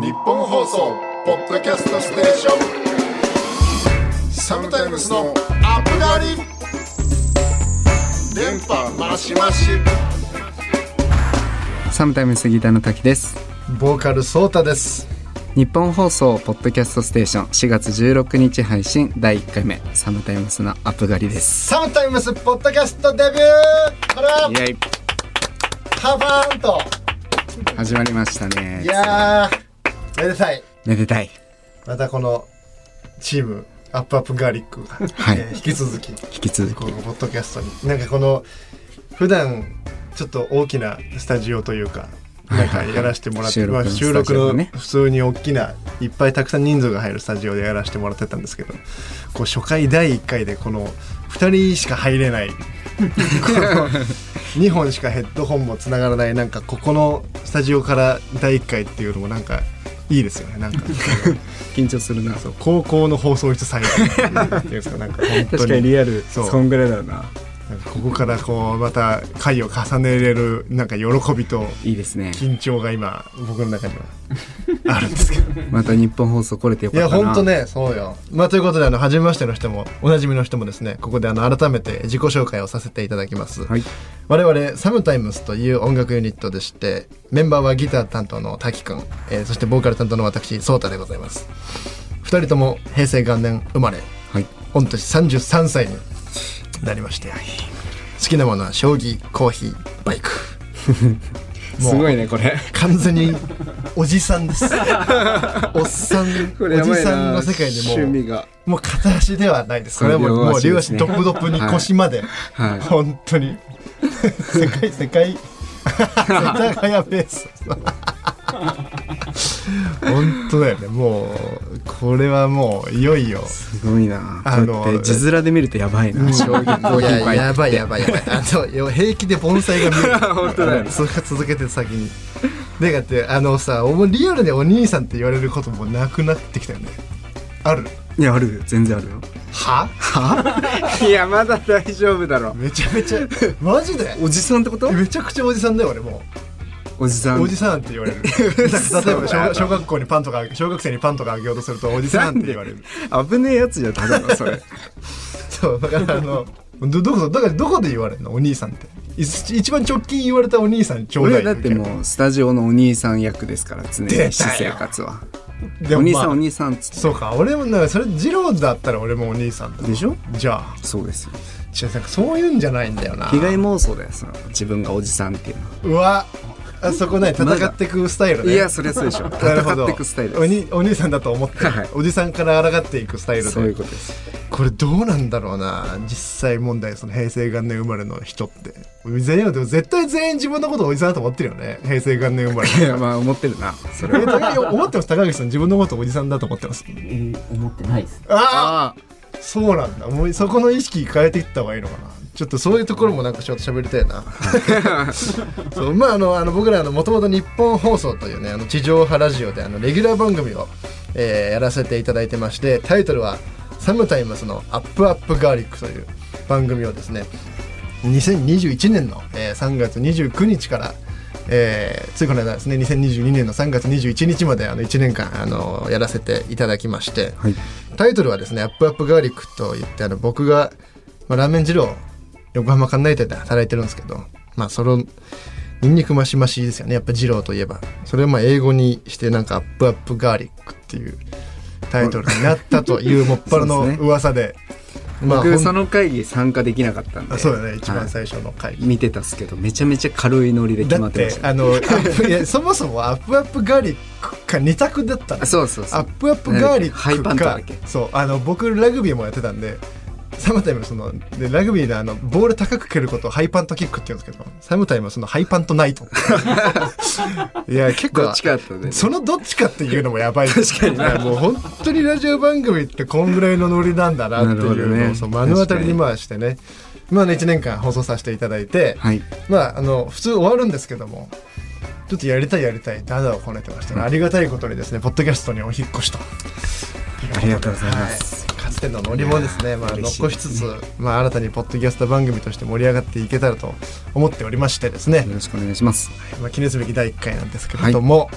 日本放送ポッドキャストステーション。サムタイムスのアップガリ電波マシマシサムタイムスギターの滝です。ボーカルソータです。日本放送ポッドキャストステーション。4月16日配信。第1回目。サムタイムスのアップ狩りです。サムタイムスポッドキャストデビューこれはイエイ。ハバーンと。始まりましたね。いやーめでたい。めでたい。またこのチームアップアップガーリックが、はい。えー引き続き引き続き。このポッドキャストに。なんかこの普段ちょっと大きなスタジオというかなんかやらせてもらって、収録のまあ収録の普通に大きないっぱいたくさん人数が入るスタジオでやらせてもらってたんですけどこう初回第1回でこの2人しか入れないこの2本しかヘッドホンもつながらないなんかここのスタジオから第1回っていうのもなんかいいですよねなんか。緊張するな。そう高校の放送室再現っていうんですかなんか本当確かにリアルそんぐらいだよなここからこうまた回を重ねれるなんか喜びといいですね。緊張が今僕の中にはあるんですけど。また日本放送来れてよいやかったな。本当ねそうよ。まあということであの初めましての人もおなじみの人もですねここであの改めて自己紹介をさせていただきます、はい。我々サムタイムスという音楽ユニットでしてメンバーはギター担当の滝くん、えーそしてボーカル担当の私ソータでございます。二人とも平成元年生まれ。はい。御年33歳になりまして。好きなものは将棋コーヒーバイク。すごいねこれ。完全におじさんです。おっさんおじさんの世界でもう趣味が。もう片足ではないです。これはもうもう両足ドップドップに腰まで、はい。本当に。世界世界 世田谷ベース。本当だよね。もうこれはもういよいよ。すごいな。あの字面で見るとやばいな。衝撃コーヒーバイクやばいやばいやばい。あのよ平気で盆栽が見える。本当だよね。それが続けて先に。でだってあのさおリアルでお兄さんって言われることもなくなってきたよねある？いやあるよ。全然あるよ。は？いやまだ大丈夫だろ。めちゃめちゃ マジで？おじさんってこと？めちゃくちゃおじさんだよ俺もおじさうん。おじさんって言われる。なんか例えば小学小学校にパンとか小学生にパンとかあげようとするとおじさんって言われる。危ねえやつじゃんただのそれ。そうだからあのどどこだからどこで言われるの？お兄さんって。い一番直近言われたお兄さんちょうだい俺だってもうスタジオのお兄さん役ですから常に私生活はお兄さんお兄さんっつって。そうか俺もなんかそれ二郎だったら俺もお兄さんだでしょ？じゃあ。そうですよ。違うなんかそういうんじゃないんだよな。被害妄想だよその自分がおじさんっていうのは。うわあそこね戦ってくスタイルね。いやそりゃそうでしょ。なるほど。戦ってくスタイルおでにお兄さんだと思って、はいおじさんから抗っていくスタイルで。すそういうことです。これどうなんだろうな。実際問題その平成元年生まれの人って。全員でも絶対全員自分のことおじさんだと思ってるよね。平成元年生まれいやまあ思ってるな。それ思ってます？高木さん自分のことおじさんだと思ってます？思ってないです。ああそうなんだ。もうそこの意識変えていった方がいいのかなちょっとそういうところもなんかちょっと喋りたいな。そうまああのあの僕らもともと日本放送というねあの地上波ラジオであのレギュラー番組を、えーやらせていただいてましてタイトルは「サムタイムスのアップアップガーリック」という番組をですね2021年の、えー3月29日からえーついこの間ですね2022年の3月21日まであの1年間あのやらせていただきまして、はい。タイトルはですね「アップアップガーリック」といってあの僕が、まあ、ラーメン二郎横浜関内店で働いてるんですけどまあそのニンニクマシマシですよね。やっぱ二郎といえば。それをまあ英語にしてなんか「アップアップガーリック」っていうタイトルになったというもっぱらの噂で。まあ僕その会議参加できなかったんで。あそうだね。一はい番最初の回、見てたっすけどめちゃめちゃ軽いノリで決まってましてたあの そもそもアップアップガーリックか二択だったそうそうそう。アップアップガーリックか。ハイパントだっけ？そう。あの僕ラグビーもやってたんでサムタイムそのでラグビーのあのボール高く蹴ることをハイパントキックって言うんですけどサムタイムはそのハイパントナイト。いや結構どっちかだったね。そのどっちかっていうのもやばい確かにな。もう本当にラジオ番組ってこんぐらいのノリなんだなっていうなるほどのを、ね。そう目の当たりに回してね。まあね1年間放送させていただいて、はい。まああの普通終わるんですけどもちょっとやりたいやりたい。ダダをこねてました。ね、ありがたいことにですねポッドキャストにお引っ越しとありがとうございます、はい、かつてのノリもですね、まあ、残しつつ、まあ、新たにポッドキャスト番組として盛り上がっていけたらと思っておりましてですね。よ、ろしくお願いします。まあ、記念すべき第1回なんですけれども、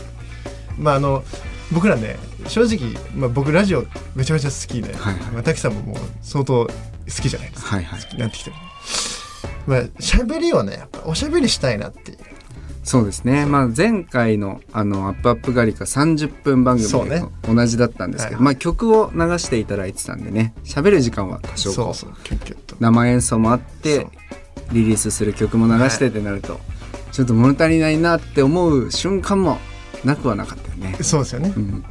まああの僕らね正直、まあ、僕ラジオめちゃめちゃ好きで、はいはい。まあ、滝さんももう相当好きじゃないですか、はいはい。好きになってきてる。まあ喋りをねやっぱおしゃべりしたいなっていうそうですね、まあ、前回のあの「アップアップガリカ」30分番組と同じだったんですけど、はいまあ、曲を流していただいてたんでね喋る時間は多少生演奏もあってリリースする曲も流してってなると、ちょっと物足りないなって思う瞬間もなくはなかったよね。そうですよね、うん、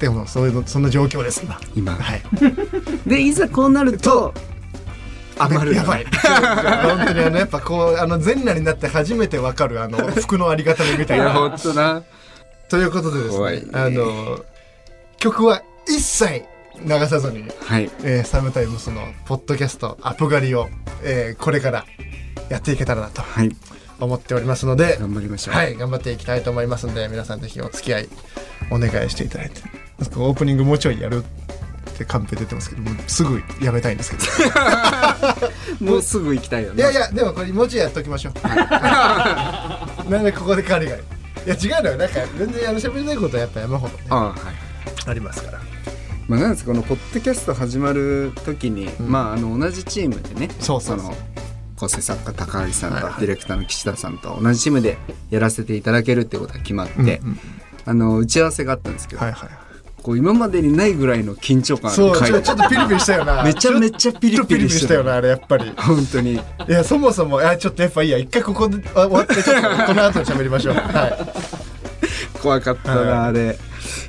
でもそういうのそんな状況です。今。今はい。でいざこうなると余るやばい。本当にあのやっぱこうあの全裸になって初めてわかるあの 服のありがたみみたいいやな本当な。ということでですねねあの曲は一切流さずに、はい。えーサムタイムスのポッドキャストアプガリを、えーこれからやっていけたらなとはい。思っておりますので頑張りましょう。はい頑張っていきたいと思いますので皆さんぜひお付き合いお願いしていただいてオープニングもうちょいやるってカンペ出てますけどもうすぐやめたいんですけど。もうすぐ行きたいよね。いやいやでもこれもうちょいやっときましょう。なんでここでカリガリいや違うのよ。なんか全然あの喋りたいことはやっぱ山ほどね。ああはいありますから。まあ、なんですかこのポッドキャスト始まる時に、ん。まああの同じチームでねそうそうそう。の構成作家高橋さんとはいはい。ディレクターの岸田さんと同じチームでやらせていただけるってことが決まって、うんうんあの打ち合わせがあったんですけど、はいはいこう今までにないぐらいの緊張感あそうちる回ょちょっとピリピリしたよな。めちゃめちゃピリピリした。よなあれやっぱり。本当に。いやそもそもあちょっとやっぱいいや一回ここであ終わってちょっとこの後に喋りましょう。はい。怖かったなあれ。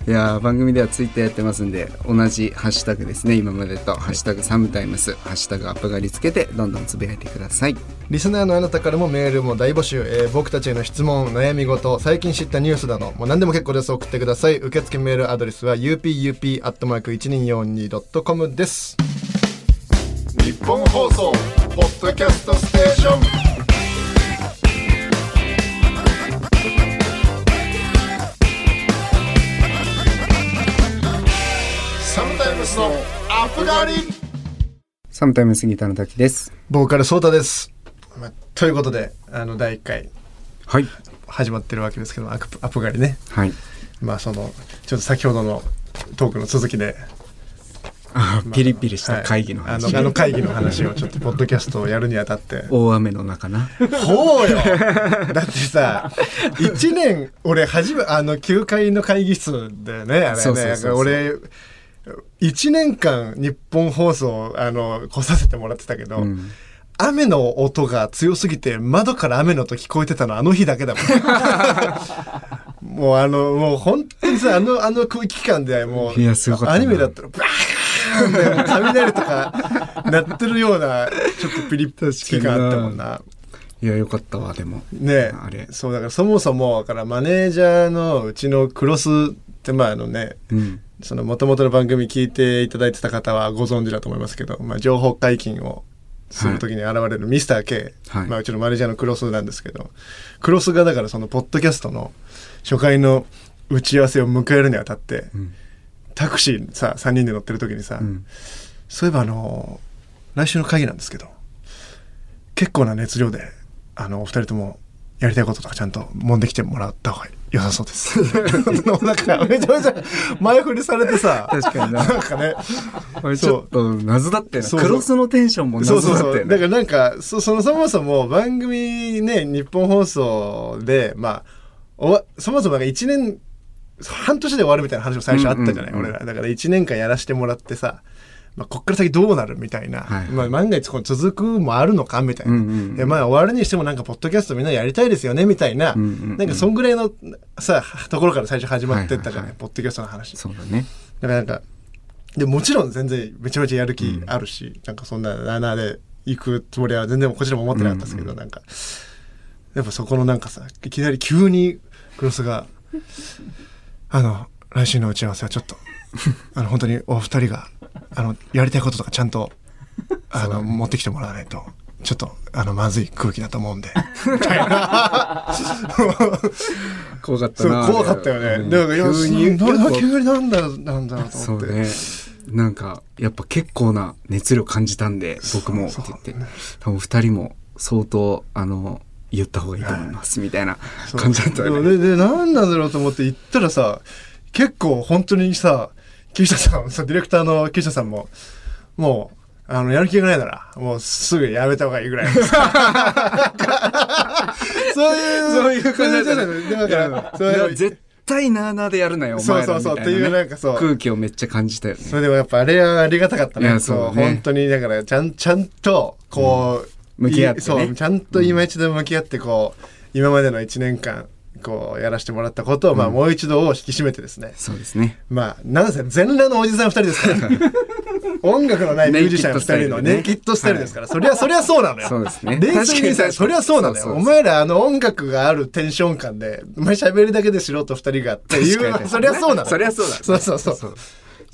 いやー番組ではツイッターやってますんで同じハッシュタグですね今までと「ハッシュタグサムタイムス」「ハッシュタグアップガリ」つけてどんどんつぶやいてくださいリスナーのあなたからもメールも大募集、えー僕たちへの質問悩み事最近知ったニュースなどもう何でも結構です。送ってください受付メールアドレスは upup.1242.com です。日本放送ポッドキャストステーション。サムタイムスのアップガリサムタイムスギターの滝です。ボーカルソータです、まあということであの第1回はい。始まってるわけですけどアプアプガリね。はい。まあそのちょっと先ほどのトークの続きであーピリピリした会議のはい話、あのあの会議の話をちょっとポッドキャストをやるにあたって。大雨の中な。ほうよ。だってさ1年俺初めあの9階の会議室でねあれね。俺1年間日本放送あの来させてもらってたけど、うん雨の音が強すぎて窓から雨の音聞こえてたのあの日だけだもん。もうあのもう本当にさあのあの空気感でもうアニメだったらバーンって雷とか鳴ってるようなちょっとピリッ気があったもんな。いやよかったわでも。ね。あれ。そうだからそもそもだからマネージャーのうちのクロスってまああのねうん。その元々の番組聞いていただいてた方はご存知だと思いますけど、まあ、情報解禁をする時に現れるミスター K、はい。まあ、うちのマネージャーのクロスなんですけど。クロスがだからそのポッドキャストの初回の打ち合わせを迎えるにあたって、ん。タクシーさ3人で乗ってる時にさ、うん。そういえばあの来週の会議なんですけど結構な熱量であのお二人ともやりたいこととかちゃんと揉んできてもらった方が良さそうです。なんかめちゃめちゃ前振りされてさ。確かにな。なんかね。これちょっと謎だったよな。そう。そうクロスのテンションもそうそう謎だったよねそうだからなんかそそのそもそも番組ね日本放送でまあおわそもそもなんか1年半年で終わるみたいな話も最初あったじゃない、うんうんうん俺ら。だから1年間やらせてもらってさ、まあ、こっから先どうなるみたいな、はいまあ、万が一こう続くもあるのかみたいな、うんうんうん。でまあ終わるにしてもなんかポッドキャストみんなやりたいですよねみたいな、うんうんうん。なんかそんぐらいのさところから最初始まってったじゃない,、はいはいはい。ポッドキャストの話。そうだね。だからなんかでもちろん全然めちゃめちゃやる気あるし、なんかそんな7で行くつもりは全然こちらも思ってなかったですけど、なんか。やっぱそこのなんかさいきなり急にクロスが「あの来週の打ち合わせはちょっとあの本当にお二人があのやりたいこととかちゃんと あの、持ってきてもらわないと。ちょっとあのまずい空気だと思うんで。みたいな。怖かったそうな怖かったよね、うん。だからいや急になな急になんだなんだと思って。そうね。なんかやっぱ結構な熱量感じたんで僕もってそう言って多分二人も相当あの言った方がいいと思いますみたいな感じだったよね。でで何なんだろうと思って行ったらさ結構本当にさ木下さんさディレクターの木下さんももうあのやる気がないならもうすぐやめた方がいいぐらい そういうそういう感じだったそういうだからそういう絶対なあなあでやるなよお前らそうそうそうっていうなんかそう。空気をめっちゃ感じたよね。それでもやっぱあれはありがたかったね。そうね。本当にだからちゃんちゃんとこう、向き合ってそうちゃんと今一度向き合ってこう今までの1年間こうやらせてもらったことを、まあもう一度を引き締めてですね。そうですね。まあなんせ全裸のおじさん2人ですから。音楽のないミュージシャン2人のネイキッドスタイルですから、そりゃそりゃそうなのよ。そうですね。確かにさそりゃそうなのよ。そうそうお前らあの音楽があるテンション感で、お前喋るだけで素人2人がっていう、そりゃそうなの。よ。そりゃそうだそうそうそう。そう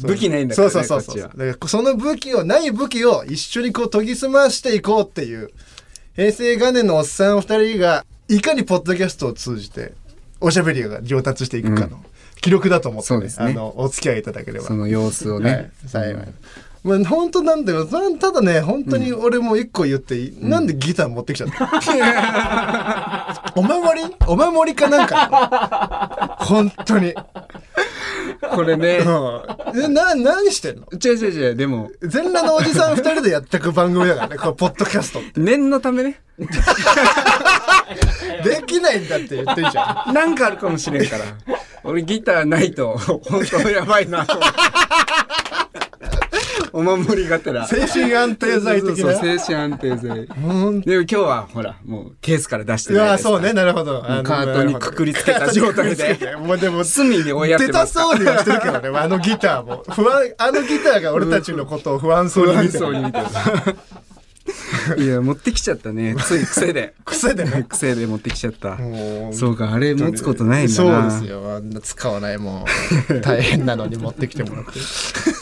武器ないんだからねそうそうそう。こっちは。だからその武器をない武器を一緒にこう研ぎ澄ましていこうっていう平成元年のおっさん二人がいかにポッドキャストを通じておしゃべりが上達していくかの記録だと思って、そうですね。あのお付き合いいただければ。その様子をはいね、幸い。まあ、本当なんだよ。たただね、本当に俺も一個言っていい、なんでギター持ってきちゃった、お守り？お守りかなんか？本当に。これね。うん。え、な、何してんの？違う違う違う。でも。全裸のおじさん二人でやってく番組だからね、このポッドキャスト。念のためね できないんだって言ってるじゃん。なんかあるかもしれんから俺ギターないと本当やばいなと お守りがてら精神安定剤的な？そうそう精神安定剤でも今日はほらもうケースから出していや、ないですからそうね、なるほど。カートにくくりつけた状態で。もうでも、隅に追いやって出たそうにはしてるけどね、あのギターも。不安、あのギターが俺たちのことを不安そうに見てる。そうに見てる いや持ってきちゃったねつい癖で 癖でね。癖で持ってきちゃったもうそうかあれ持つことないんだそうなですよ。あんな使わないもん。大変なのに持ってきてもらって。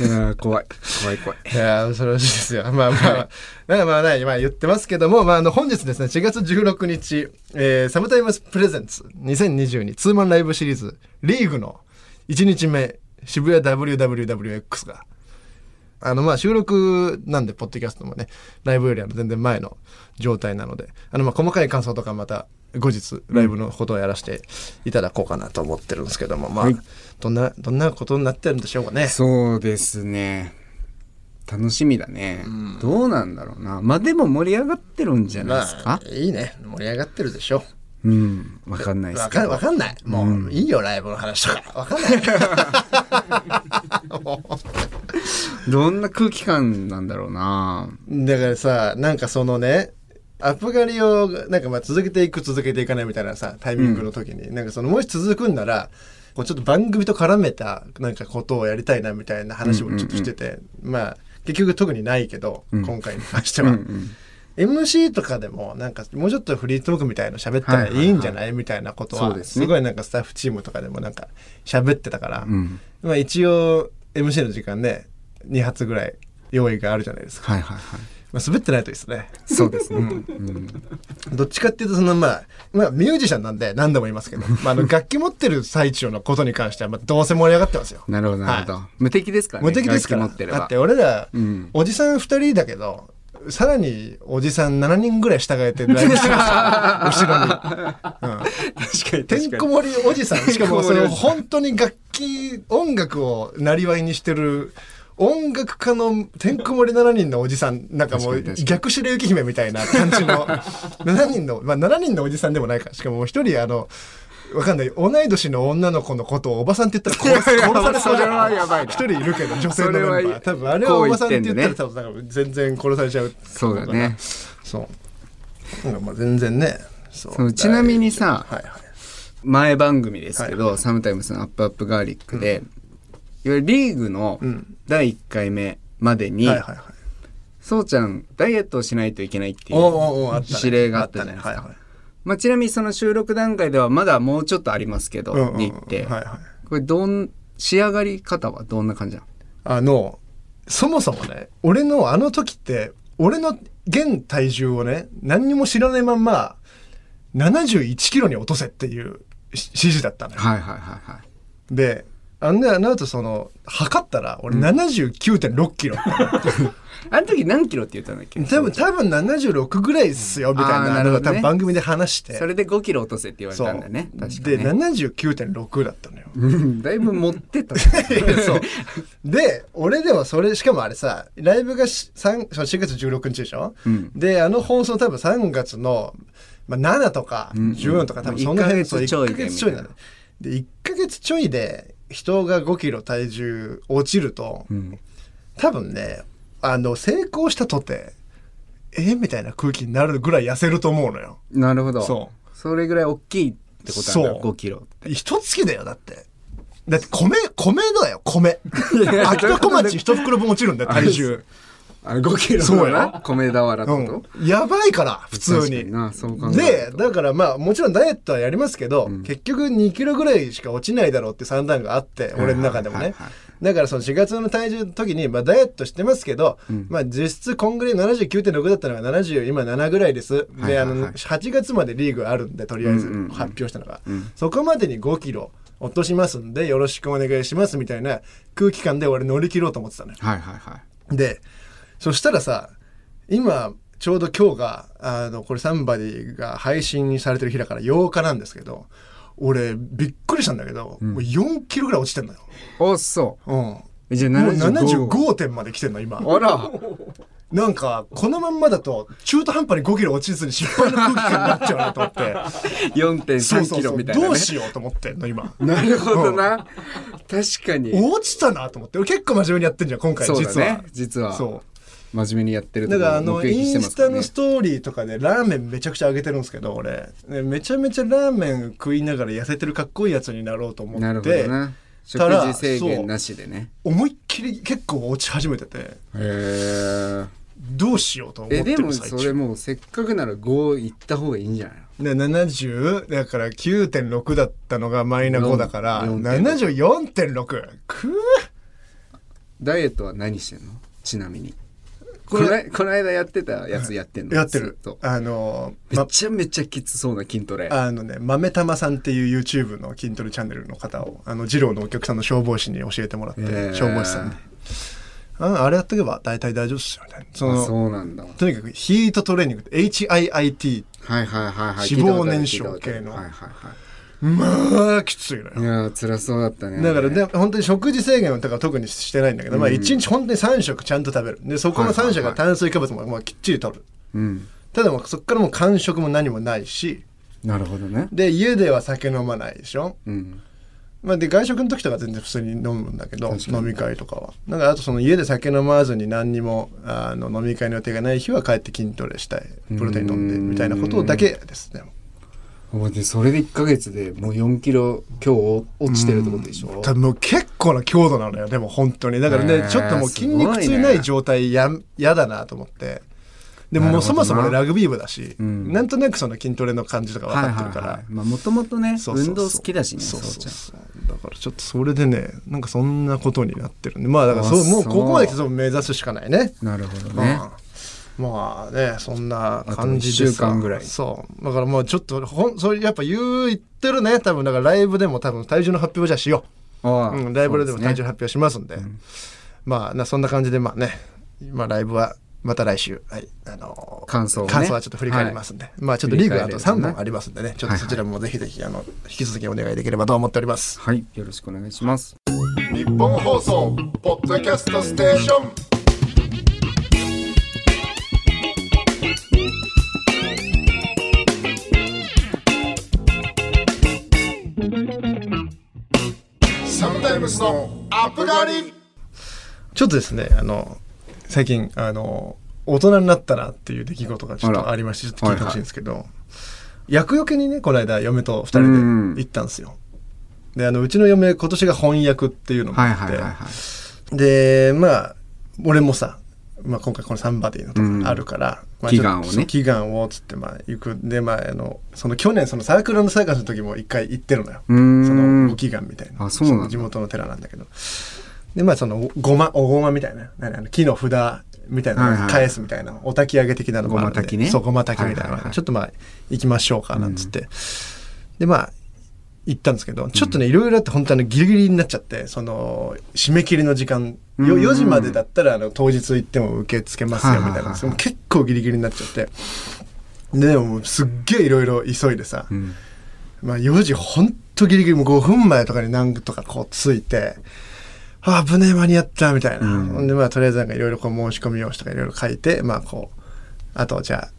いや怖い怖い怖いいやー、恐ろしいですよ。まあまあ、まあ、まあまあ、まあ、言ってますけども、まあ、あの、本日ですね、4月16日、えー、サムタイムスプレゼンツ2022ツーマンライブシリーズ、リーグの1日目、渋谷 WWWX が、あの、まあ、収録なんで、ポッドキャストもね、ライブよりは全然前の状態なので、あの、まあ、細かい感想とかまた、後日、ライブのことをやらせていただこうかなと思ってるんですけども、まあ、はいどんな、どんなことになってるんでしょうかね。そうですね楽しみだね、どうなんだろうなまあでも盛り上がってるんじゃないですか、まあ、いいね。盛り上がってるでしょ。うん。わかんないですわかんない。もう、いいよ、ライブの話とか。わかんない。どんな空気感なんだろうな。だからさ、なんかそのね、アップ狩りを、なんかまあ続けていく、続けていかないみたいなさ、タイミングの時に、なんかその、もし続くんなら、こうちょっと番組と絡めた、なんかことをやりたいなみたいな話もちょっとしてて、まあ、結局特にないけど、今回に関しては。うんうん MC とかでもなんかもうちょっとフリートークみたいの喋ったらいいんじゃないみたいなことはすごいなんかスタッフチームとかでもなんか喋ってたから、うん。まあ一応 MC の時間ね2発ぐらい用意があるじゃないですか、はいはいはい。まあ、滑ってないといいですね。そうですね、うん。どっちかっていうとそのまあまあミュージシャンなんで何でも言いますけど、まあ、あの楽器持ってる最中のことに関してはまあどうせ盛り上がってますよ。なるほどなるほど、無敵ですからね無敵ですから。だって俺ら、うん。おじさん2人だけどさらにおじさん7人ぐらい従えてライブしてま 後ろに。うん。確かにてんこ盛りおじさんしかもその本当に楽器音楽をなりわいにしてる音楽家のてんこ盛り7人のおじさんなんかもう逆白雪姫みたいな感じの。7人のまあ7人のおじさんでもないか。らしかも一人あのわかんない。同い年の女の子のことをおばさんって言ったら殺 されそうじゃそれはやばいな。一人いるけど女性のメンバー。多分あれはおばさんって言ったらこ多分なんか全然殺されちゃうそうだね。そう。まあ全然ね。そそうちなみにさはいはい。前番組ですけど、はいサムタイムスのアップアップガーリックで、いわゆるリーグのうん。第1回目までに、はいはいはい。そうちゃんダイエットをしないといけないっていおう指令があったじゃないですか。あったね。はいはいまあ、ちなみにその収録段階ではまだもうちょっとありますけど、うんうんうん。に行って、はいはい。これどん仕上がり方はどんな感じなの？あのそもそもね俺のあの時って俺の現体重をね何にも知らないまんま71キロに落とせっていうし指示だったのよ。はいはいはいはい。であんであの後その測ったら俺79.6キロ、あの時何キロって言ったんだっけ？多分多分76ぐらいっすよみたいななるほどね。のが多分番組で話して。それで5キロ落とせって言われたんだね。確かでね79.6だったのよ。うんだいぶ持ってった。ね そう。で俺でもそれしかもあれさライブがし3 4月16日でしょ、うん。であの放送多分3月の、まあ、7とかうん。14とか多分その辺月ちょいで1ヶ月ちょいなので1ヶ月ちょいで人が5キロ体重落ちるとうん。多分ねあの成功したとてえみたいな空気になるぐらい痩せると思うのよ。なるほど。そそれぐらい大きいってことなんだそう。5キロって。一月だよだって。だって米米だよ米。秋田小町一袋分落ちるんだよ体重あれ5キロそうよな。米俵ってうん、やばいから普通に。でだからまあもちろんダイエットはやりますけど、ん。結局2キロぐらいしか落ちないだろうって算段があって俺の中でもね。だからその4月の体重の時に、まあ、ダイエットしてますけど、ん。まあ実質こんぐらい79.6だったのが70今7ぐらいです、であの8月までリーグあるんでとりあえず発表したのが、ん。そこまでに5キロ落としますんでよろしくお願いしますみたいな空気感で俺乗り切ろうと思ってたのよ。はいはいはい。でそしたらさ今ちょうど今日があのこれサンバディが配信されてる日だから8日なんですけど俺びっくりしたんだけど、もう4キロぐらい落ちてんのよ、おそ。うん、うじゃあもう75 75点まで来てんの今。あら。なんかこのまんまだと中途半端に5キロ落ちずに失敗の空気感になっちゃうなと思って。そう4.3キロみたいなね。どうしようと思ってんの今。なるほどな。確かに。落ちたなと思って。俺結構真面目にやってんじゃん今回そう実は実は。そう真面目にやってるとからあのインスタのストーリーとかでラーメンめちゃくちゃ上げてるんですけど俺ねめちゃめちゃラーメン食いながら痩せてるかっこいいやつになろうと思なるってほどな。食事制限なしでね。思いっきり結構落ち始めててへえどうしようと思ってえでもる最中それもうせっかくなら5いった方がいいんじゃないの？で70だから9.6だったのがマイナ5だから4 74.6くー。ダイエットは何してんの？ちなみにここれのこの間やってたやつやってんの？やってる。あのめまちゃめちゃきつそうな筋トレ。あのね豆玉さんっていう YouTube の筋トレチャンネルの方をあの二郎のお客さんの消防士に教えてもらって、へー。消防士さんで。ああれやっとけば大体大丈夫っすよみたいな。そあのそうなんだ。とにかくヒートトレーニングって HIIT はいはいはいはい。脂肪燃焼系の。はいはいはまあきついのよ。いいやー辛そうだったね。だからで本当に食事制限をだから特にしてないんだけど、まあうん1日本当に3食ちゃんと食べる。でそこの3はいはいはい。食が炭水化物もまあきっちり取る。うん。ただもうそこからもう間食も何もないし。なるほどね。で家では酒飲まないでしょ。うん。まあ、で外食の時とか全然普通に飲むんだけど飲み会とかは。だからあとその家で酒飲まずに何にもあの飲み会の予定がない日は帰って筋トレしたい。プロテイン飲んでみたいなことだけですねおでそれで1ヶ月でもう4キロ今日落ちてるってことでしょ？多分もう結構な強度なのよ。でも本当に。だからねちょっともう筋肉痛ない状態ややだなと思って。でももうそもそもな。るほどな俺ラグビー部だし、うん。なんとなくその筋トレの感じとか分かってるから、もともとね運動好きだしねそうそうそう。だからちょっとそれでねなんかそんなことになってるんで。まあだからそう。もうここまで来てそう目指すしかないね。なるほどね。うんまあねそんな感じであと一週間ぐらい。そう。だからもうちょっとほんそれやっぱ言う言ってるね。多分だからライブでも多分体重の発表じゃあしよあう、うん、ライブでも体重発表しますんで。まあなそんな感じでまあねまあライブはまた来週、はい、あの感想をね。感想はちょっと振り返りますんで、まあちょっとリーグあと3振り返れるな本ありますんでね、ちょっとそちらもぜひぜひ、あの、引き続きお願いできればと思っております。はい。よろしくお願いします。日本放送ポッドキャストステーションタイムスのアップガリちょっとですね、あの、最近、あの、大人になったなっていう出来事がちょっとありまして、ちょっと聞いてほしいんですけど、厄除けにね、この間、嫁と二人で行ったんですよ。で、あの、うちの嫁、今年が翻訳っていうのもはいあって、はいはいはいで、まあ、俺もさ、まあ、今回このサンバディのとこあるから、まあ祈願をね。祈願をつってまあ行く。でまああのその去年そのサークルのサーカスの時も一回行ってるのよ。そのご祈願みたいな。あそうなん地元の寺なんだけど。でまあそのごまおごまみたいな。何あの木の札みたいな返すみたいな、お焚き上げ的なのもあるんで。ごま焚きね。そうごま焚きみたいなの、はいはいはい。ちょっとまあ行きましょうかなんつって、でまあ行ったんですけど、ちょっとね、いろいろあって本当にギリギリになっちゃって、その、締め切りの時間、ようん。4時までだったら、あの、当日行っても受け付けますよ、みたいな。結構ギリギリになっちゃって。で、でもすっげえいろいろ急いでさ、うん。まあ4時ほんとギリギリもう5分前とかになんとかこうついて、ああ、危ねえ間に合ったみたいな。うん。でまあとりあえずなんかいろいろこう申し込み用紙とかいろいろ書いて、まあこう、あとじゃあ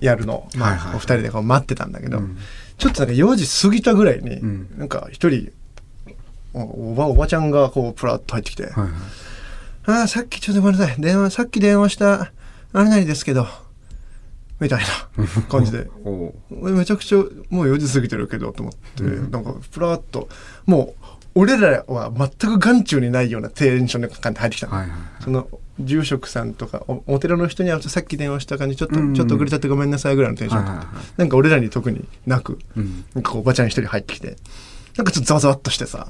やるのを、まあお二人でこう待ってたんだけど、うん。ちょっとなんか4時過ぎたぐらいに、ん。なんか一人、おおばおばちゃんがこうプラッと入ってきて、はいはいああ、さっきちょっとごめんなさい。電話、さっき電話した、あれなりですけど、みたいな 感じで。めちゃくちゃもう4時過ぎてるけどと思って、なんかプラッと。もう俺らは全く眼中にないようなテンションの感じで入ってきたの、はいはいその住職さんとかおお寺の人に会うとさっき電話した感じちょっと、うん。ちょっと遅れちゃってごめんなさいぐらいのテンション、はいはいはい。なんか俺らに特になく、うん。なんかおばちゃん一人入ってきて。なんかちょっとざわざわっとしてさ、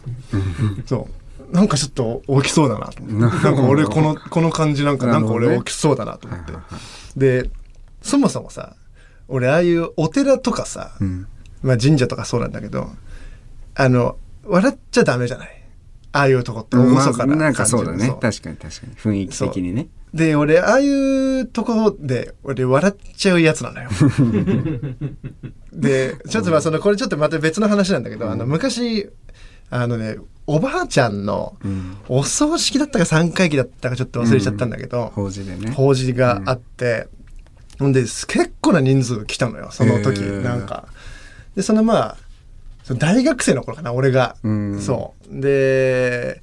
そうなんかちょっと起きそうだなと思って。なんか俺このこの感じなんかなんか俺起きそうだなと思って、でそもそもさ俺ああいうお寺とかさ、うん。まあ神社とかそうなんだけどあの笑っちゃダメじゃない？ああいうとこって厳かなまあなんかそうだね。確かに確かに。雰囲気的にね。で俺ああいうところで俺笑っちゃうやつなのよ。でちょっとまあそのこれちょっとまた別の話なんだけど、あの昔あのねおばあちゃんのうん。お葬式だったか3回忌だったかちょっと忘れちゃったんだけど、法事でね。法事があって、ほんで結構な人数来たのよその時へー。なんか。でそのまあ大学生の頃かな俺が、うん。そう。で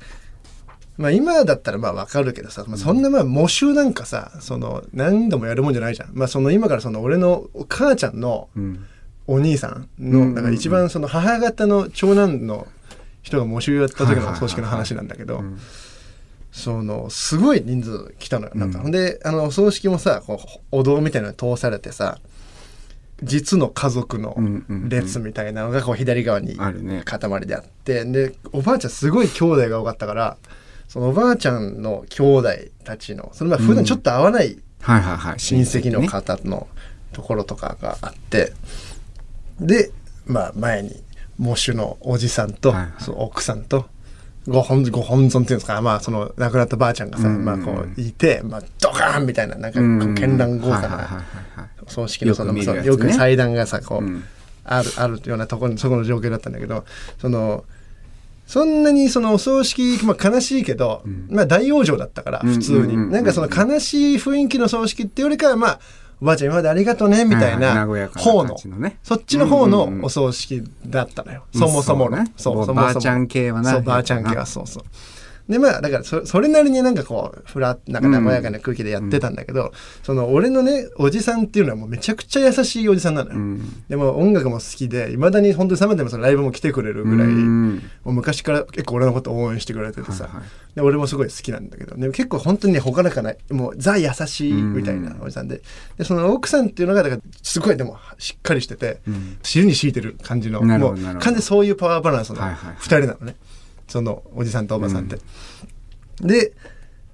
まあ今だったらまあわかるけどさ、まあ、そんなまあ募集なんかさその何度もやるもんじゃないじゃん。まあその今からその俺のお母ちゃんのうん。お兄さんのだから一番その母方の長男の人が募集やった時のお葬式の話なんだけど、うん。そのすごい人数来たのよなん。か、うんほんであのお葬式もさこうお堂みたいなのに通されてさ実の家族の列みたいなのがこう左側にあるね。塊であってでおばあちゃんすごい兄弟が多かったからそのおばあちゃんの兄弟たちのそのまあ普段ちょっと会わない親戚のね。方のところとかがあって、で、まあ、前に喪主のおじさんと、はいはい。その奥さんとご本ご本尊っていうんですか、まあ、その亡くなったばあちゃんがさ、うん。うんうんまあ、こういて、まあ、ドカーンみたいななんか絢爛豪華なはい葬式のそのよくねよく祭壇がさこう、うん。あるあるようなところにそこの状況だったんだけどそのそんなにそのお葬式、まあ、悲しいけど、ん。まあ大往生だったからうん。普通に、うん。うん。うんなんかその悲しい雰囲気の葬式ってよりかはまあおばあちゃん今までありがとうねみたいはな方のそっちの方のお葬式だったのよ、そもそもの。そうね。そもそも。ばあちゃん系はなそうばあちゃん系はそうそうでまあだからそそれなりになんかこうふらなんか和やかな空気でやってたんだけど、その俺のねおじさんっていうのはもうめちゃくちゃ優しいおじさんなのよ、うん。でも音楽も好きでいまだに本当にサマでもそのライブも来てくれるぐらい、うん。もう昔から結構俺のこと応援してくれててさ、はいはいで俺もすごい好きなんだけどでも結構本当にね朗らかなもうザ優しいみたいなおじさんで。でその奥さんっていうのがだからすごいでもしっかりしてて、ん。尻に敷いてる感じのもう完全にそういうパワーバランスのはいはいはい。2人なのね、そのおじさんとおばさんって。で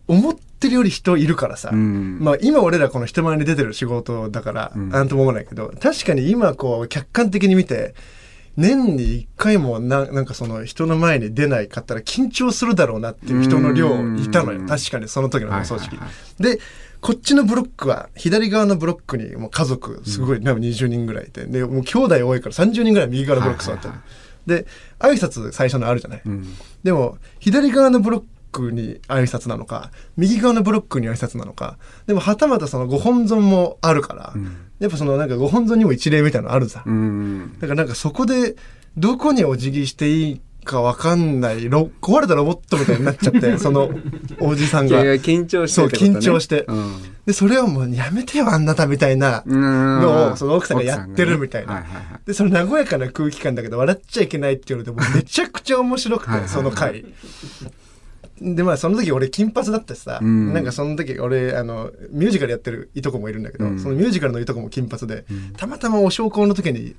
思ってるより人いるからさ、うん。まあ今俺らこの人前に出てる仕事だからん。なんとも思わないけど、確かに今こう客観的に見て年に1回もななんかその人の前に出ないかったら緊張するだろうなっていう人の量いたのよ。うん。確かにその時のお葬式、はいはい。はでこっちのブロックは左側のブロックにもう家族すごい、なん。か20人ぐらいいてでもう兄弟多いから30人ぐらい右側のブロック座ってる、はいはいで挨拶最初のあるじゃない、うん。でも左側のブロックに挨拶なのか右側のブロックに挨拶なのかでもはたまたそのご本尊もあるから、ん。やっぱそのなんかご本尊にも一礼みたいなのあるさ、うん。だからなんかそこでどこにお辞儀していいかわかんない。ロ壊れたロボットみたいになっちゃって そのおじさんが。緊張してそう緊張して。うん。でそれをもうやめてよあんなたみたいなののをその奥さんがやってるみたいな。はいはいはい。でその和やかな空気感だけど笑っちゃいけないって言われてもうめちゃくちゃ面白くてその回。でまあその時俺金髪だったしさ、うん。なんかその時俺あのミュージカルやってるいとこもいるんだけど、うん。そのミュージカルのいとこも金髪で、たまたまお焼香の時に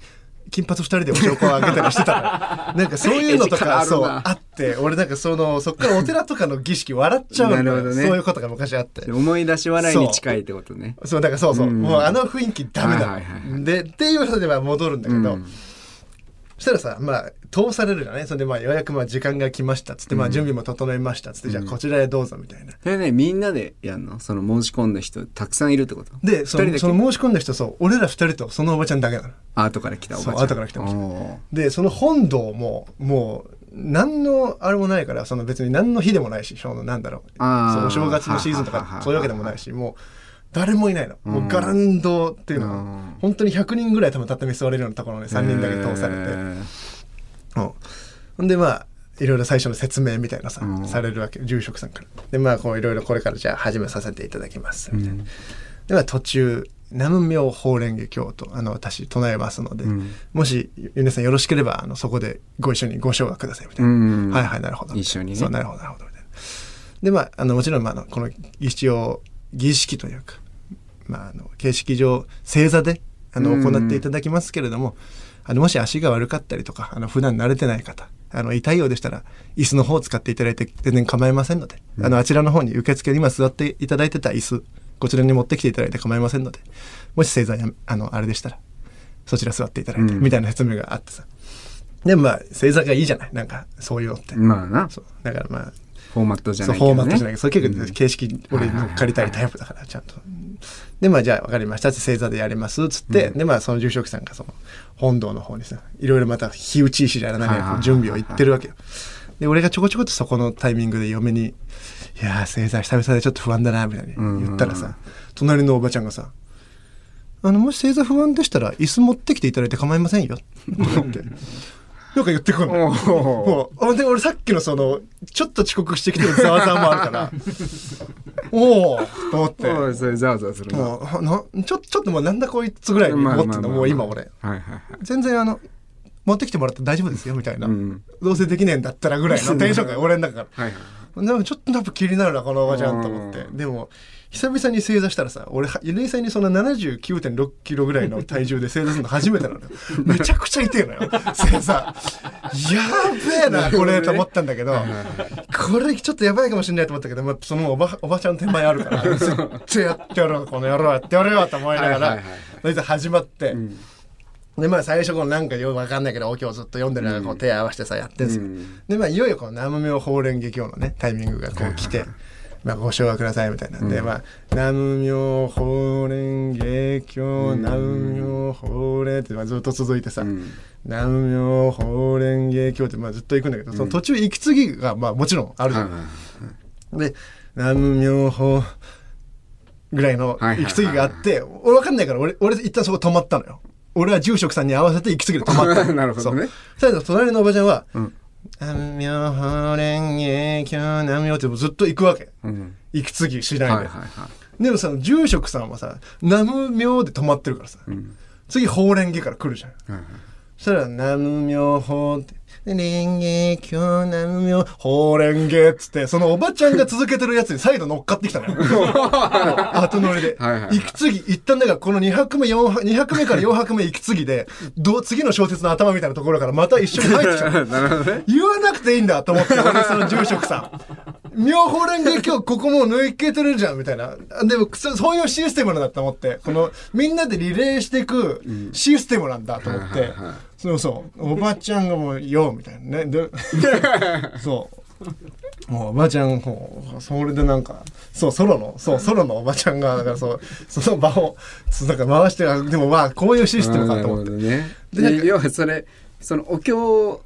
金髪二人でお焼香をあげたりしてたの なんかそういうのとかそうあって俺なんかそのそっからお寺とかの儀式笑っちゃうんだよ、なるほどね。そういうことが昔あって。思い出し笑いに近いってことね。そうだからそうそう、うん。もうあの雰囲気ダメだ、はいはいはいでっていうのでは戻るんだけど、うん。そしたらさまあ通されるじゃない？それでまあようやくまあ時間が来ましたっつって、まあ準備も整いましたっつって、じゃあこちらへどうぞみたいな。それねみんなでやんの？その申し込んだ人たくさんいるってこと？でそのその申し込んだ人そう俺ら二人とそのおばちゃんだけなの。あ後から来たおばちゃん。そう後から来たおばちゃん。おでその本堂ももう何のあれもないからその別に何の日でもないしそのなんだろう。そうお正月のシーズンとかそういうわけでもないしもう誰もいないの、もうガランドっていうの。は、うん。本当に100人ぐらい多分畳座れるようなところに3人だけ通されて、うん。ほんでまあいろいろ最初の説明みたいなさ、うん。されるわけ住職さんから。でまあこういろいろこれからじゃあ始めさせていただきます。みたいな、では途中南無妙法蓮華経とあの私唱えますので、うん。もし皆さんよろしければあのそこでご一緒にご唱和くださいみたいな、うん。はいはいなるほど。一緒にね。そうなるほどなるほど。みたいなでまああのもちろん、まあ、この一応儀式というか、まあ、あの形式上正座であのうん。行っていただきますけれども、あのもし足が悪かったりとかあの普段慣れてない方あの痛いようでしたら椅子の方を使っていただいて全然構いませんので、あのあちらの方に受付に今座っていただいてた椅子こちらに持ってきていただいて構いませんのでもし正座やあのあれでしたらそちら座っていただいて、うん。みたいな説明があってさ。でまあ正座がいいじゃない。なんかそういうのって、まあな。そう。だからまあフォーマットじゃそうないけどね。フォーマットじゃないけどそれ結構形式俺乗っかりたいタイプだからちゃんと。でまあじゃあ分かりましたって正座でやりますっつって、でまあその住職さんがその本堂の方にさいろいろまた火打ち石じゃない準備を言ってるわけよ。で俺がちょこちょこっとそこのタイミングで嫁に「いやー正座久々でちょっと不安だな」みたいに言ったらさ隣のおばちゃんがさ「あのもし正座不安でしたら椅子持ってきていただいて構いませんよ」とかって。なんか言ってくるの。よ。おー。もうあで俺さっきのそのちょっと遅刻してきてるざわざわもあるから。おおと思って。おいそれざわざわするな。もうあなちょちょっともうなんだこいつぐらいに思ってたもう今俺。はいはいはい。全然あの持ってきてもらって大丈夫ですよみたいな、うん。どうせできねえんだったらぐらいの テンションが俺の中から。はいはいでもちょっとやっぱ気になるなこのおばちゃんと思って。うん。でも久々に正座したらさ俺は冷静にそんな79.6キロぐらいの体重で正座するの初めてなのよ。めちゃくちゃ痛いのよ正座。やべえなこれと思ったんだけどこれちょっとやばいかもしれないと思ったけど、まあ、そのおばおばちゃん手前あるから絶対やってやろうこの野郎やってやろうよと思いながらはいはい始まって、んでまあ最初このなんかよくわかんないけどお経をずっと読んでる中こう手合わせてさやってんすよ、うん。でまあいよいよこの南無妙法蓮華経のねタイミングがこう来て。まあ、ご唱和くださいみたいなんで、まあ「南無妙法蓮華経南無妙法蓮」ってまあずっと続いてさ「ん。南無妙法蓮華経」ってまあずっと行くんだけど、その途中息継ぎがまあもちろんあるじゃん。はいはいで「南無妙法」ぐらいの息継ぎがあって、俺分かんないから俺俺一旦そこ止まったのよ俺は住職さんに合わせて息継ぎで止まった。の なるほどね。そう。そしたら隣のおばちゃんはうん「南無妙法蓮華経南無妙」ってずっと行くわけ。うん。息継ぎしないで、はいはいはい。でもさ住職さんはさ「南無妙」で止まってるからさ、ん。次法蓮華から来るじゃん。はいはい。そしたら、南無妙法って、で蓮華経南無妙法蓮華っつって、そのおばちゃんが続けてるやつに再度乗っかってきたのよ。後乗りで。はいはいはい息継ぎ、一旦だからこの2拍目、4拍、2拍目から4拍目息継ぎで、どう次の小説の頭みたいなところからまた一緒に入ってきちゃう。なるほどね言わなくていいんだと思って、俺その住職さん。妙法蓮華経ここもう抜いけてるじゃんみたいな。でもそそういうシステムなんだと思って、このみんなでリレーしていくシステムなんだと思って、はいはいはいそうそう、おばちゃんがもう、よみたいなね。で そう。もうおばちゃん、もうそれでなんか、そう、ソロの、そう、ソロのおばちゃんが、だからそう、その場を、そうなんか回して、あでもまあ、こういうシステムかと思って。ねで要はそれそのお経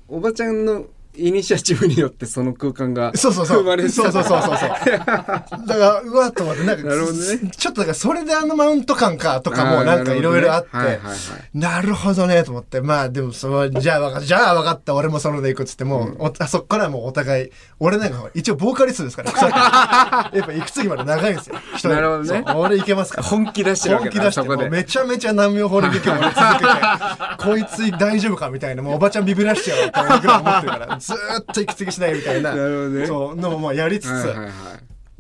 おばちゃんのイニシアチブによってその空間がそうそうそう。生まれてそうそうそうそうそう。だから、うわっと思って、なんか、ねちょっとだから、それであのマウント感かとかも、なんかいろいろあって、なるほどねと思って。まあ、でも、そう、じゃあ分かった、じゃあ分かった、俺もそので行くっつって、もう、おあそっからもうお互い、俺なんか、一応ボーカリストですから、やっぱ、息継ぎまで長いんですよ。なるほどね俺いけますから。本気出してるわけだ本気出して、めちゃめちゃ南無法力今日俺続けて、こいつ大丈夫かみたいな、もうおばちゃんビビらしちゃうと思うぐらい思ってるから、ずーっと息継ぎしないみたいな。なるほどねそう、のもまあやりつつ、はいはいはい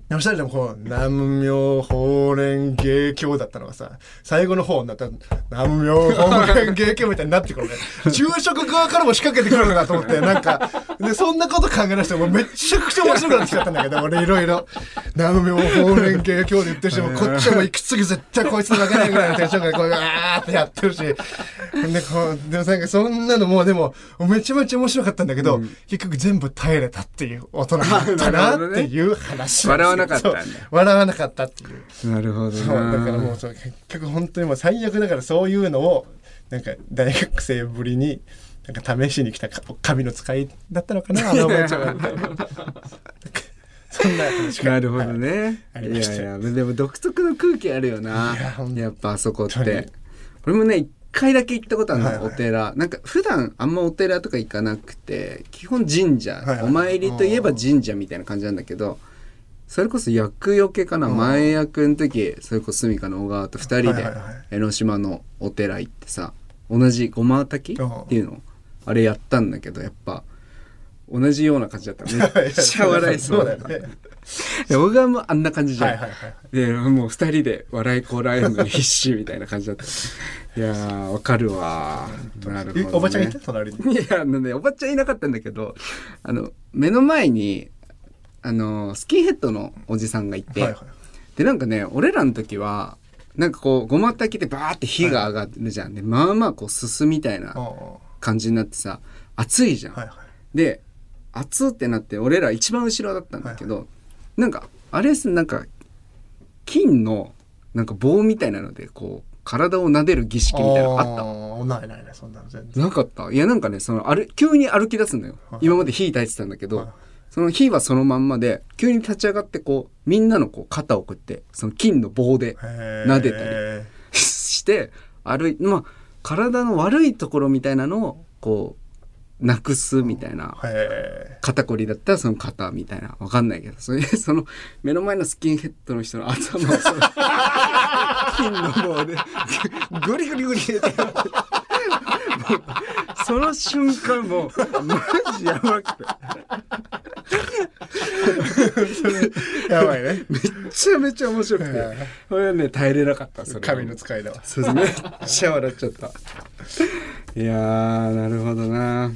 そしたらでもこう南明法蓮芸教だったのがさ最後の方になったら南明法蓮芸教みたいになってくるね。昼食側からも仕掛けてくるのかと思ってなんかでそんなこと考え出してもうめちゃくちゃ面白くなってきちゃったんだけど俺いろいろ。南明法蓮芸教で言ってるしもうこっちはもう息継ぎ絶対こいつと負けないぐらいのテンションでこうわーってやってるし。でこうでもなんかそんなのもうでもめちゃめちゃ面白かったんだけど、結局全部耐えれたっていう大人だったなっていう話。笑わなかった笑わなかったっていう。なるほどそうだからもうそう結局本当にもう最悪だからそういうのをなんか大学生ぶりになんか試しに来たか神の使いだったのかな あのおばあちゃんはそんななるほどね。いありました。やいや、でも独特の空気あるよな。いやっぱあそこって。俺もね、一回だけ行ったことあるの、はいはい。お寺。なんか普段あんまお寺とか行かなくて、基本神社、はいはい。お参りといえば神社みたいな感じなんだけど、それこそ厄除けかな、うん。前役の時、それこそ住処の小川と二人で江ノ島のお寺行ってさ、同じごま炊きうん。っていうのあれやったんだけど、やっぱ、同じような感じだった。めっちゃ笑いそう。だよね。小川もあんな感じじゃん。はいはいはいでもう二人で笑いこらえるのに必死みたいな感じだった。いやーわかるわなるほど、ね、えおばちゃんいた？隣に。いやあのねおばちゃんいなかったんだけどあの目の前にあのスキンヘッドのおじさんがいて、はいはいでなんかね俺らの時はなんかこうごま炊きでバーって火が上がるじゃん、でまあまあこうすすみたいな感じになってさ熱いじゃん、はいはい。で熱ってなって俺ら一番後ろだったんだけど、なんかあれですなんか金のなんか棒みたいなのでこう体を撫でる儀式みたいなのあった。あないないないそんなの全然。なかった？いやなんかねそのあれ急に歩き出すのよ、はい今まで火焚いてたんだけど、はいその火はそのまんまで急に立ち上がってこうみんなのこう肩をこうやってその金の棒で撫でたりして歩いまあ体の悪いところみたいなのをこうなくすみたいなへ肩こりだったらその肩みたいな。わかんないけどそれで その目の前のスキンヘッドの人の頭を 金の棒でグリグリグリってその瞬間もうマジやばくて。え やばいね。めっちゃめちゃ面白くて。これはね耐えれなかったそれは。神の使いだわ。そうです。めっちゃ笑っちゃった。いやーなるほどな。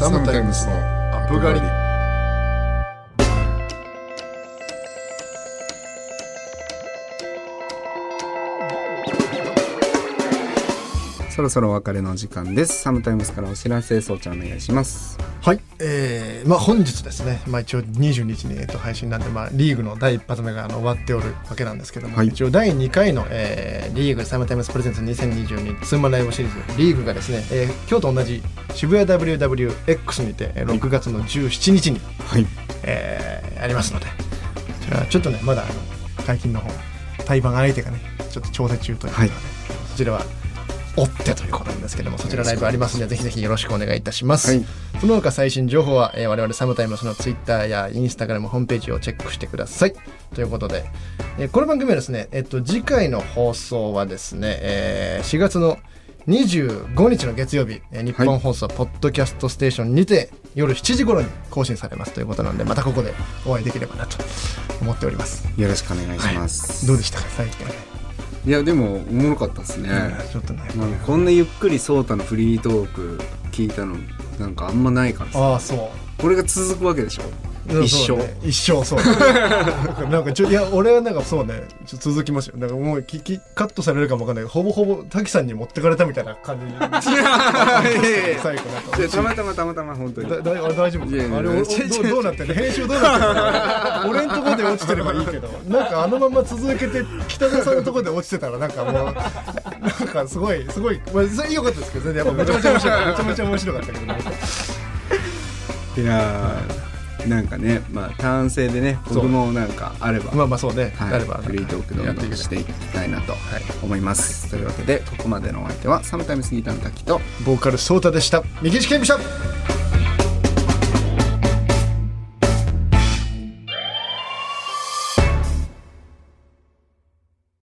サムタイムスのアップ狩りそろそろお別れの時間です。サムタイムスからお知らせそうちゃんお願いします。はい、えーまあ本日ですね、まあ、一応20日に、えっと、配信なんで、まあ、リーグの第一発目があの終わっておるわけなんですけども、はい。一応第2回の、えーリーグサムタイムスプレゼンツ2022ツーマンライブシリーズリーグがですね、えー今日と同じ渋谷 WWX にて、えー6月の17日に、はい。えーありますのでこちらちょっとねまだあの解禁の方対バン相手がねちょっと調整中ということで、はい。そちらは追ってということなんですけどもそちらライブありますのでぜひぜひよろしくお願いいたします、はい。その他最新情報は、えー我々サムタイムスのツイッターやインスタグラムホームページをチェックしてください。ということで、えーこの番組はですね、えっと、次回の放送はですね、えー4月の25日の月曜日、えー日本放送ポッドキャストステーションにて夜7時頃に更新されます。ということなのでまたここでお会いできればなと思っております。よろしくお願いします、どうでしたか？最近い、やでもおもろかったですね、ちょっとね、なんかこんなゆっくりソータのフリートーク聞いたのなんかあんまないからさ。ああそう。これが続くわけでしょ。うん一生。ね。一生そう なんかちょいや俺はなんかそうね。ちょ続きますよ。なんかもうききカットされるかもわかんない。けどほぼほぼ滝さんに持ってかれたみたいな感じ。に最後なんか。たまたまたまたま本当に。だだあ大丈夫あれおどどうなってんの？編集どうなってんの？俺んとこで落ちてればいいけど。なんかあのまま続けて北田さんのとこで落ちてたらなんかもうなんかすごいすごいまあそれ良かったですけど全然やっぱめちゃめちゃ面白かった。めちゃめちゃ面白かったけどね。いやーなんかねまあ単性でね僕もなんかあればまあまあそうね、はい、あればフリートークどんどんしていきたいなと思います、というわけでここまでのお相手はサムタイムスギターの滝とボーカルソータでした。右地健美でした